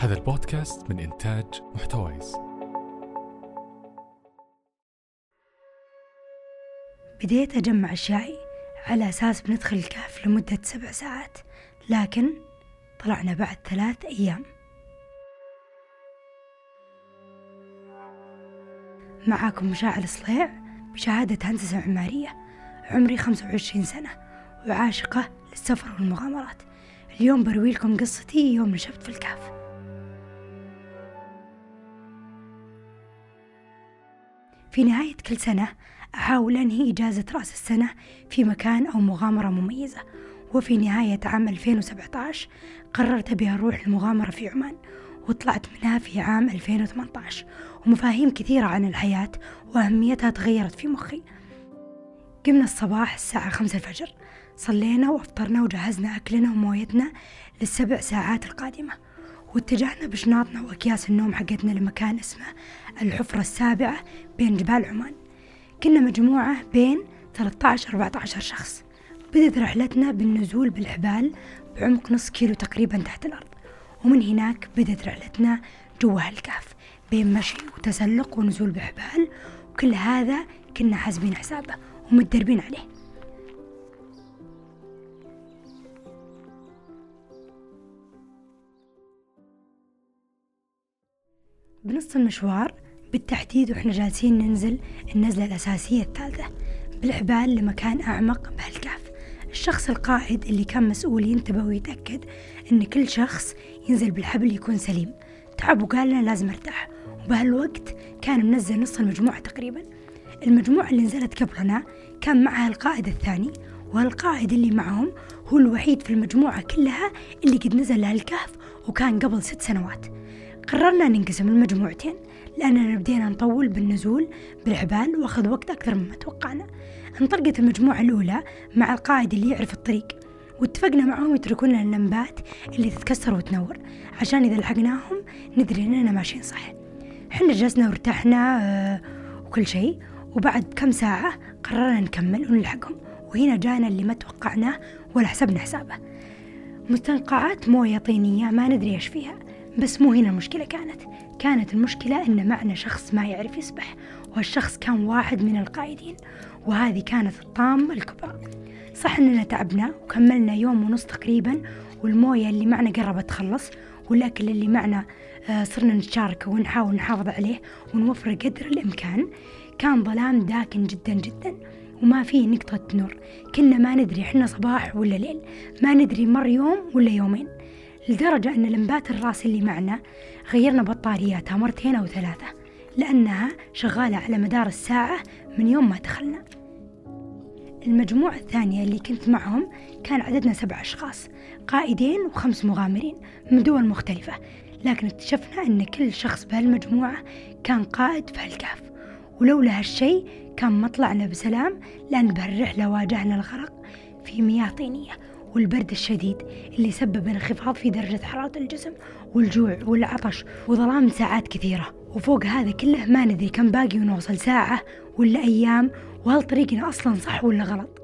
هذا البودكاست من إنتاج محتويس. بديت أجمع أشيائي على أساس بندخل الكهف لمدة سبع ساعات لكن طلعنا بعد ثلاث أيام. معاكم مشاعل صليع بشهادة هندسة معمارية عمري 25 سنة وعاشقة للسفر والمغامرات. اليوم بروي لكم قصتي يوم نشبت في الكهف. في نهاية كل سنة أحاول أنهي إجازة رأس السنة في مكان أو مغامرة مميزة. وفي نهاية عام 2017 قررت أبي أروح المغامرة في عمان وطلعت منها في عام 2018 ومفاهيم كثيرة عن الحياة وأهميتها تغيرت في مخي. قمنا الصباح الساعة خمسة الفجر صلينا وأفطرنا وجهزنا أكلنا ومويتنا للسبع ساعات القادمة. واتجهنا بشناطنا وأكياس النوم حقتنا لمكان اسمه الحفرة السابعة بين جبال عمان. كنا مجموعة بين 13 14 شخص. بدت رحلتنا بالنزول بالحبال بعمق نص كيلو تقريبا تحت الأرض. ومن هناك بدت رحلتنا جوا الكهف بين مشي وتسلق ونزول بحبال. وكل هذا كنا حاسبين حسابه ومتدربين عليه. بنص المشوار بالتحديد وإحنا جالسين ننزل النزلة الأساسية الثالثة بالحبال لمكان أعمق بهالكهف. الشخص القائد اللي كان مسؤول ينتبه ويتأكد أن كل شخص ينزل بالحبل يكون سليم. تعب وقال لنا لازم أرتاح. وبهالوقت كان منزل نص المجموعة تقريبا. المجموعة اللي نزلت قبلنا كان معها القائد الثاني والقائد اللي معهم هو الوحيد في المجموعة كلها اللي قد نزل لهالكهف وكان قبل ست سنوات. قررنا ننقسم المجموعتين لأننا بدينا نطول بالنزول بالحبال وأخذ وقت أكثر مما توقعنا. انطلقت المجموعة الأولى مع القائد اللي يعرف الطريق واتفقنا معهم يتركون لنا اللمبات اللي تتكسر وتنور. عشان إذا لحقناهم ندري إننا ماشيين صح. حنا جلسنا وارتحنا آه، وكل شيء. وبعد كم ساعة قررنا نكمل ونلحقهم. وهنا جانا اللي ما توقعناه ولا حسبنا حسابه. مستنقعات موية طينية ما ندري إيش فيها. بس مو هنا المشكلة كانت. كانت المشكلة أن معنا شخص ما يعرف يسبح والشخص كان واحد من القائدين وهذه كانت الطامة الكبرى. صح أننا تعبنا وكملنا يوم ونص تقريبا والموية اللي معنا قربت تخلص والأكل اللي معنا آه، صرنا نتشاركه ونحاول نحافظ عليه ونوفره قدر الإمكان. كان ظلام داكن جدا جدا وما فيه نقطة نور. كنا ما ندري إحنا صباح ولا ليل ما ندري مر يوم ولا يومين. لدرجة أن لمبات الراس اللي معنا غيرنا بطارياتها مرتين أو ثلاثة لأنها شغالة على مدار الساعة من يوم ما دخلنا. المجموعة الثانية اللي كنت معهم كان عددنا سبع أشخاص قائدين وخمس مغامرين من دول مختلفة لكن اكتشفنا أن كل شخص بهالمجموعة كان قائد في هالكهف ولولا هالشي كان مطلعنا بسلام لأن بهالرحلة واجهنا الغرق في مياه طينية. والبرد الشديد اللي سبب انخفاض في درجة حرارة الجسم والجوع والعطش وظلام ساعات كثيرة. وفوق هذا كله ما ندري كم باقي ونوصل ساعة ولا أيام وهل طريقنا أصلا صح ولا غلط.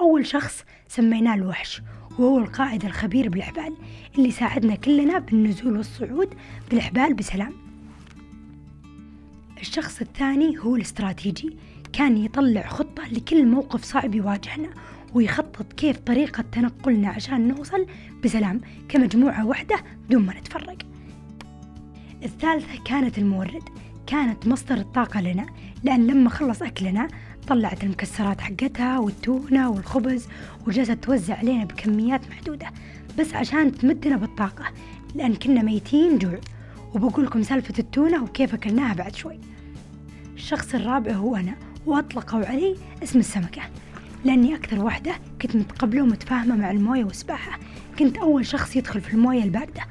أول شخص سميناه الوحش وهو القائد الخبير بالحبال اللي ساعدنا كلنا بالنزول والصعود بالحبال بسلام. الشخص الثاني هو الاستراتيجي كان يطلع خطة لكل موقف صعب يواجهنا ويخطط كيف طريقة تنقلنا عشان نوصل بسلام كمجموعة واحدة بدون ما نتفرق. الثالثة كانت المورد كانت مصدر الطاقة لنا لأن لما خلص أكلنا طلعت المكسرات حقتها والتونة والخبز وجلست توزع علينا بكميات محدودة بس عشان تمدنا بالطاقة لأن كنا ميتين جوع. وبقول لكم سالفة التونة وكيف أكلناها بعد شوي. الشخص الرابع هو أنا وأطلقوا علي اسم السمكة لأني أكثر واحدة كنت متقبلة ومتفاهمة مع الموية والسباحة. كنت أول شخص يدخل في الموية الباردة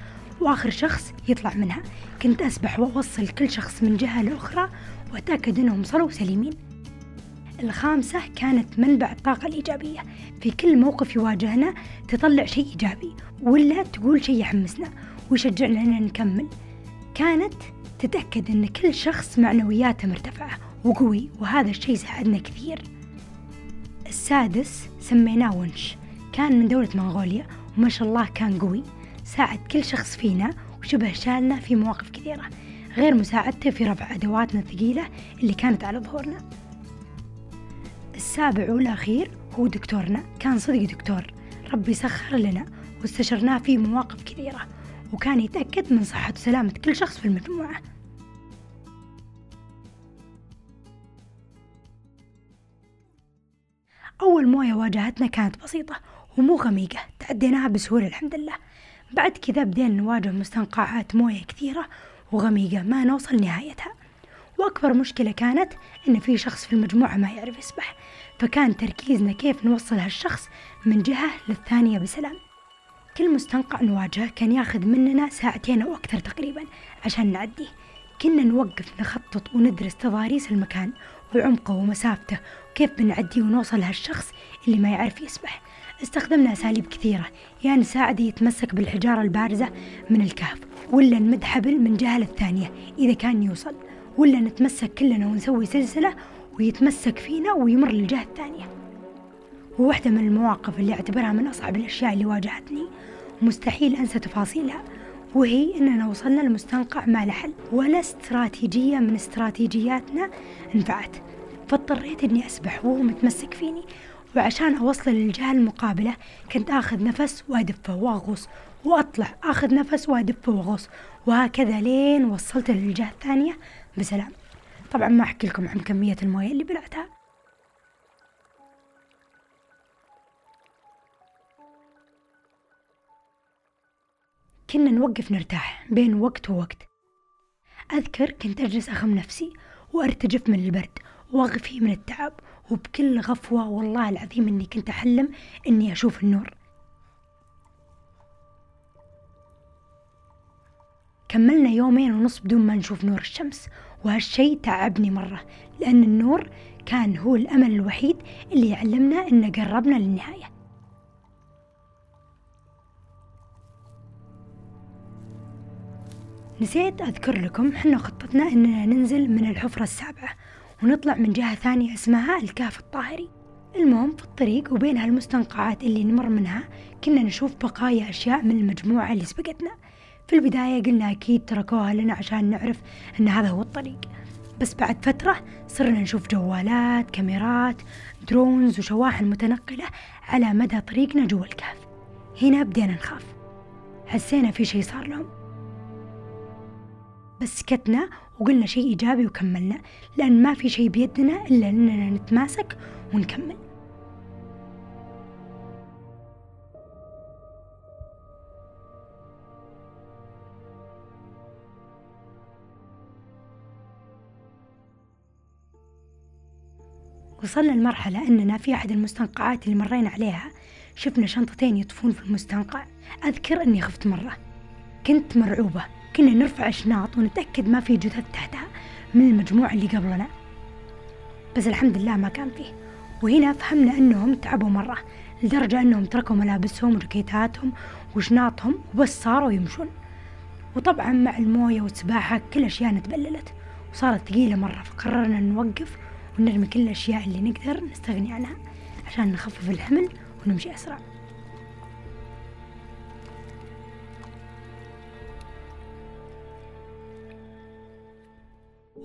وآخر شخص يطلع منها. كنت أسبح وأوصل كل شخص من جهة لأخرى وأتأكد أنهم صلوا سليمين. الخامسة كانت منبع الطاقة الإيجابية. في كل موقف يواجهنا تطلع شيء إيجابي ولا تقول شيء يحمسنا ويشجعنا أن نكمل. كانت تتأكد أن كل شخص معنوياته مرتفعة وقوي وهذا الشيء ساعدنا كثير. السادس سميناه ونش. كان من دولة منغوليا وما شاء الله كان قوي ساعد كل شخص فينا وشبه شالنا في مواقف كثيرة غير مساعدته في رفع أدواتنا الثقيلة اللي كانت على ظهورنا. السابع والأخير هو دكتورنا كان صدق دكتور. ربي سخر لنا واستشرناه في مواقف كثيرة. وكان يتأكد من صحة وسلامة كل شخص في المجموعة. أول موية واجهتنا كانت بسيطة ومو غميقة تعديناها بسهولة الحمد لله. بعد كذا بدينا نواجه مستنقعات موية كثيرة وغميقة ما نوصل نهايتها. وأكبر مشكلة كانت إن في شخص في المجموعة ما يعرف يسبح فكان تركيزنا كيف نوصل هالشخص من جهة للثانية بسلام. كل مستنقع نواجهه كان ياخذ مننا ساعتين أو أكثر تقريبا عشان نعديه كنا نوقف نخطط وندرس تضاريس المكان وعمقه ومسافته وكيف بنعديه ونوصل لهالشخص اللي ما يعرف يسبح. استخدمنا أساليب كثيرة يا يعني نساعده يتمسك بالحجارة البارزة من الكهف ولا نمد حبل من جهة للثانية إذا كان يوصل ولا نتمسك كلنا ونسوي سلسلة ويتمسك فينا ويمر للجهة الثانية. وواحدة من المواقف اللي أعتبرها من أصعب الأشياء اللي واجهتني مستحيل أنسى تفاصيلها. وهي أننا وصلنا لمستنقع ما له حل ولا استراتيجية من استراتيجياتنا نفعت فاضطريت أني أسبح وهو متمسك فيني وعشان أوصل للجهة المقابلة كنت آخذ نفس وأدفه وأغوص وأطلع آخذ نفس وأدفه وأغوص وهكذا لين وصلت للجهة الثانية. بسلام. طبعا ما أحكي لكم عن كمية الموية اللي بلعتها. كنا نوقف نرتاح بين وقت ووقت. أذكر كنت أجلس أخم نفسي وأرتجف من البرد وأغفي من التعب وبكل غفوة والله العظيم إني كنت أحلم إني أشوف النور. كملنا يومين ونص بدون ما نشوف نور الشمس وهالشي تعبني مرة لأن النور كان هو الأمل الوحيد اللي يعلمنا إن قربنا للنهاية. نسيت أذكر لكم حنا خطتنا إننا ننزل من الحفرة السابعة ونطلع من جهة ثانية اسمها الكهف الطاهري. المهم في الطريق وبين هالمستنقعات اللي نمر منها كنا نشوف بقايا أشياء من المجموعة اللي سبقتنا. في البداية قلنا أكيد تركوها لنا عشان نعرف أن هذا هو الطريق. بس بعد فترة صرنا نشوف جوالات كاميرات درونز وشواحن متنقلة على مدى طريقنا جوا الكهف. هنا بدينا نخاف. حسينا في شي صار لهم. بس سكتنا وقلنا شيء إيجابي وكملنا لأن ما في شيء بيدنا إلا أننا نتماسك ونكمل. وصلنا لمرحلة أننا في أحد المستنقعات اللي مرينا عليها شفنا شنطتين يطفون في المستنقع. أذكر أني خفت مرة كنت مرعوبة. كنا نرفع شناط ونتأكد ما في جثث تحتها من المجموعة اللي قبلنا. بس الحمد لله ما كان فيه. وهنا فهمنا أنهم تعبوا مرة لدرجة أنهم تركوا ملابسهم وجاكيتاتهم وشناطهم وبس صاروا يمشون. وطبعا مع الموية والسباحة كل أشياء تبللت وصارت ثقيلة مرة فقررنا نوقف ونرمي كل الأشياء اللي نقدر نستغني عنها عشان نخفف الحمل ونمشي أسرع.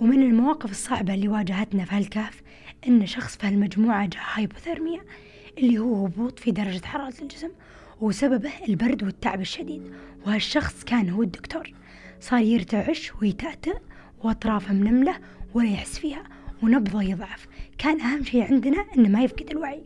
ومن المواقف الصعبة اللي واجهتنا في هالكهف إن شخص في هالمجموعة جاء هايبوثيرميا اللي هو هبوط في درجة حرارة الجسم وسببه البرد والتعب الشديد. وهالشخص كان هو الدكتور. صار يرتعش ويتأتأ وأطرافه منملة ولا يحس فيها ونبضه يضعف. كان أهم شيء عندنا إنه ما يفقد الوعي.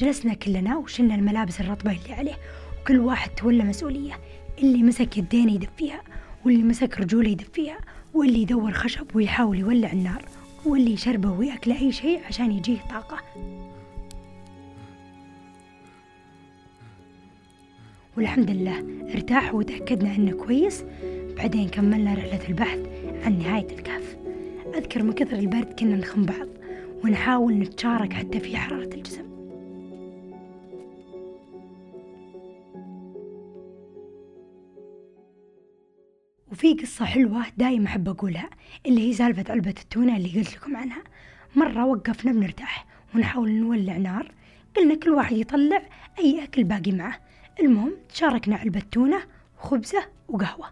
جلسنا كلنا وشلنا الملابس الرطبة اللي عليه وكل واحد تولى مسؤولية. اللي مسك يدينه يدفيها واللي مسك رجوله يدفيها واللي يدور خشب ويحاول يولع النار واللي يشربه ويأكل أي شيء عشان يجيه طاقة. والحمد لله ارتاح وتأكدنا أنه كويس. بعدين كملنا رحلة البحث عن نهاية الكهف. أذكر من كثر البرد كنا نخم بعض ونحاول نتشارك حتى في حرارة الجسم. وفي قصة حلوة دايم أحب أقولها اللي هي سالفة علبة التونة اللي قلت لكم عنها. مرة وقفنا بنرتاح ونحاول نولع نار قلنا كل واحد يطلع أي أكل باقي معه. المهم تشاركنا علبة تونة وخبزة وقهوة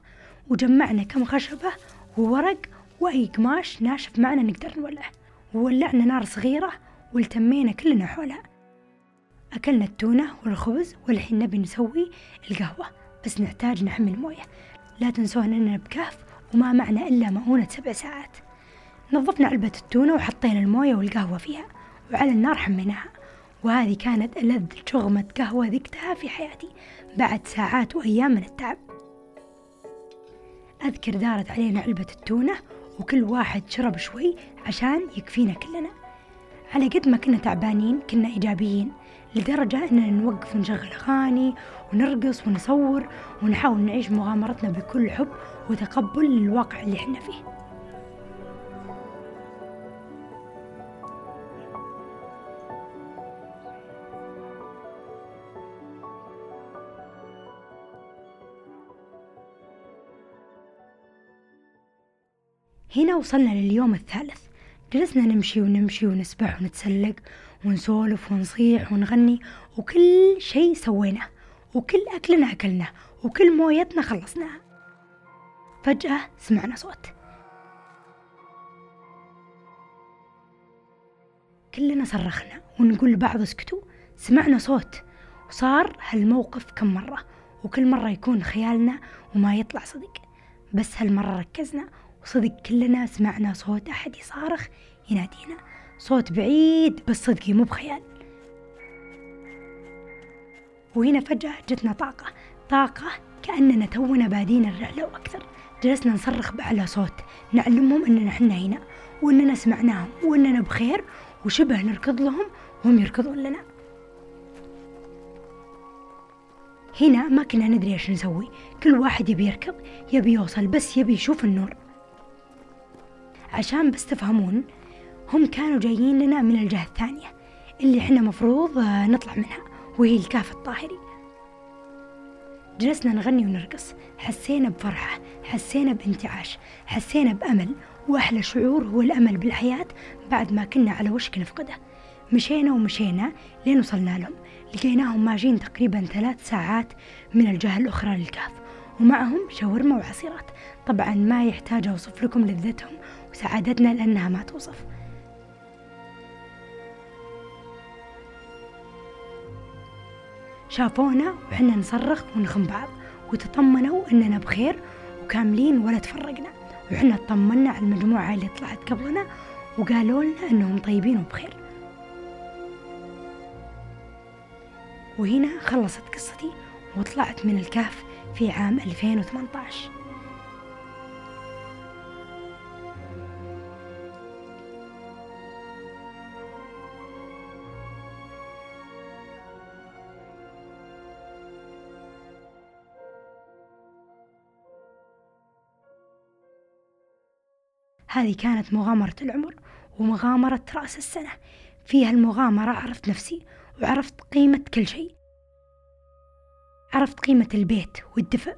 وجمعنا كم خشبة وورق وأي قماش ناشف معنا نقدر نولعه. وولعنا نار صغيرة والتمينا كلنا حولها. أكلنا التونة والخبز والحين نبي نسوي القهوة بس نحتاج نحمل موية لا تنسون أننا بكهف وما معنا إلا مؤونة سبع ساعات. نظفنا علبة التونة وحطينا الموية والقهوة فيها وعلى النار حميناها. وهذه كانت ألذ شغمة قهوة ذقتها في حياتي بعد ساعات وأيام من التعب. أذكر دارت علينا علبة التونة وكل واحد شرب شوي عشان يكفينا كلنا. على قد ما كنا تعبانين كنا إيجابيين لدرجة أننا نوقف ونشغل أغاني ونرقص ونصور ونحاول نعيش مغامرتنا بكل حب وتقبل للواقع اللي إحنا فيه. هنا وصلنا لليوم الثالث. جلسنا نمشي ونمشي ونسبح ونتسلق ونسولف ونصيح ونغني وكل شيء سويناه وكل أكلنا أكلناه وكل مويتنا خلصناها. فجأة سمعنا صوت. كلنا صرخنا ونقول لبعض اسكتوا. سمعنا صوت. وصار هالموقف كم مرة. وكل مرة يكون خيالنا وما يطلع صدق. بس هالمرة ركزنا وصدق كلنا سمعنا صوت أحد يصارخ ينادينا صوت بعيد بس صدقي مو بخيال. وهنا فجأة جتنا طاقة طاقة كأننا تونا بادين الرحلة وأكثر. جلسنا نصرخ بأعلى صوت نعلمهم أننا حنا هنا وأننا سمعناهم وأننا بخير وشبه نركض لهم وهم يركضون لنا. هنا ما كنا ندري إيش نسوي. كل واحد يبي يركض يبي يوصل بس يبي يشوف النور. عشان بس تفهمون هم كانوا جايين لنا من الجهة الثانية اللي إحنا مفروض آه، نطلع منها وهي الكاف الطاهري. جلسنا نغني ونرقص حسينا بفرحة حسينا بانتعاش حسينا بأمل وأحلى شعور هو الأمل بالحياة بعد ما كنا على وشك نفقده مشينا ومشينا لين وصلنا لهم لقيناهم ماشيين تقريبا ثلاث ساعات من الجهة الأخرى للكهف ومعهم شاورما وعصيرات. طبعا ما يحتاج أوصف لكم لذتهم وسعادتنا لأنها ما توصف. شافونا وحنا نصرخ ونخم بعض وتطمنوا إننا بخير وكاملين ولا تفرقنا. وحنا اطمنا على المجموعة اللي طلعت قبلنا وقالوا لنا إنهم طيبين وبخير. وهنا خلصت قصتي وطلعت من الكهف في عام 2018 هذه كانت مغامرة العمر ومغامرة رأس السنة. فيها المغامرة عرفت نفسي وعرفت قيمة كل شيء. عرفت قيمة البيت والدفء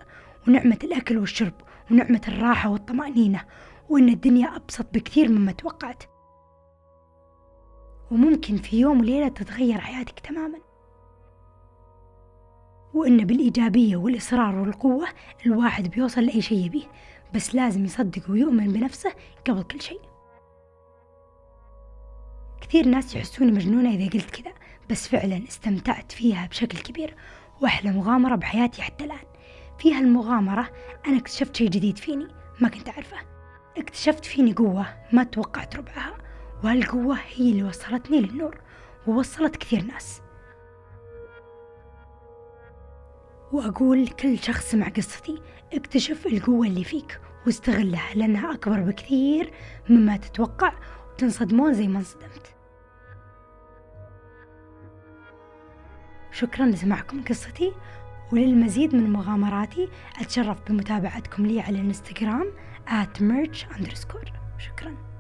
ونعمة الأكل والشرب ونعمة الراحة والطمأنينة وإن الدنيا أبسط بكثير مما توقعت. وممكن في يوم وليلة تتغير حياتك تماما. وإن بالإيجابية والإصرار والقوة الواحد بيوصل لأي شيء يبيه. بس لازم يصدق ويؤمن بنفسه قبل كل شيء. كثير ناس يحسوني مجنونة إذا قلت كذا بس فعلا استمتعت فيها بشكل كبير وأحلى مغامرة بحياتي حتى الآن. فيها المغامرة أنا اكتشفت شيء جديد فيني ما كنت أعرفه. اكتشفت فيني قوة ما توقعت ربعها وهالقوة هي اللي وصلتني للنور ووصلت كثير ناس. وأقول كل شخص سمع قصتي اكتشف القوة اللي فيك واستغلها لأنها أكبر بكثير مما تتوقع وتنصدمون زي ما انصدمت. شكرا لسماعكم قصتي وللمزيد من مغامراتي أتشرف بمتابعتكم لي على الانستغرام at merch underscore. شكراً.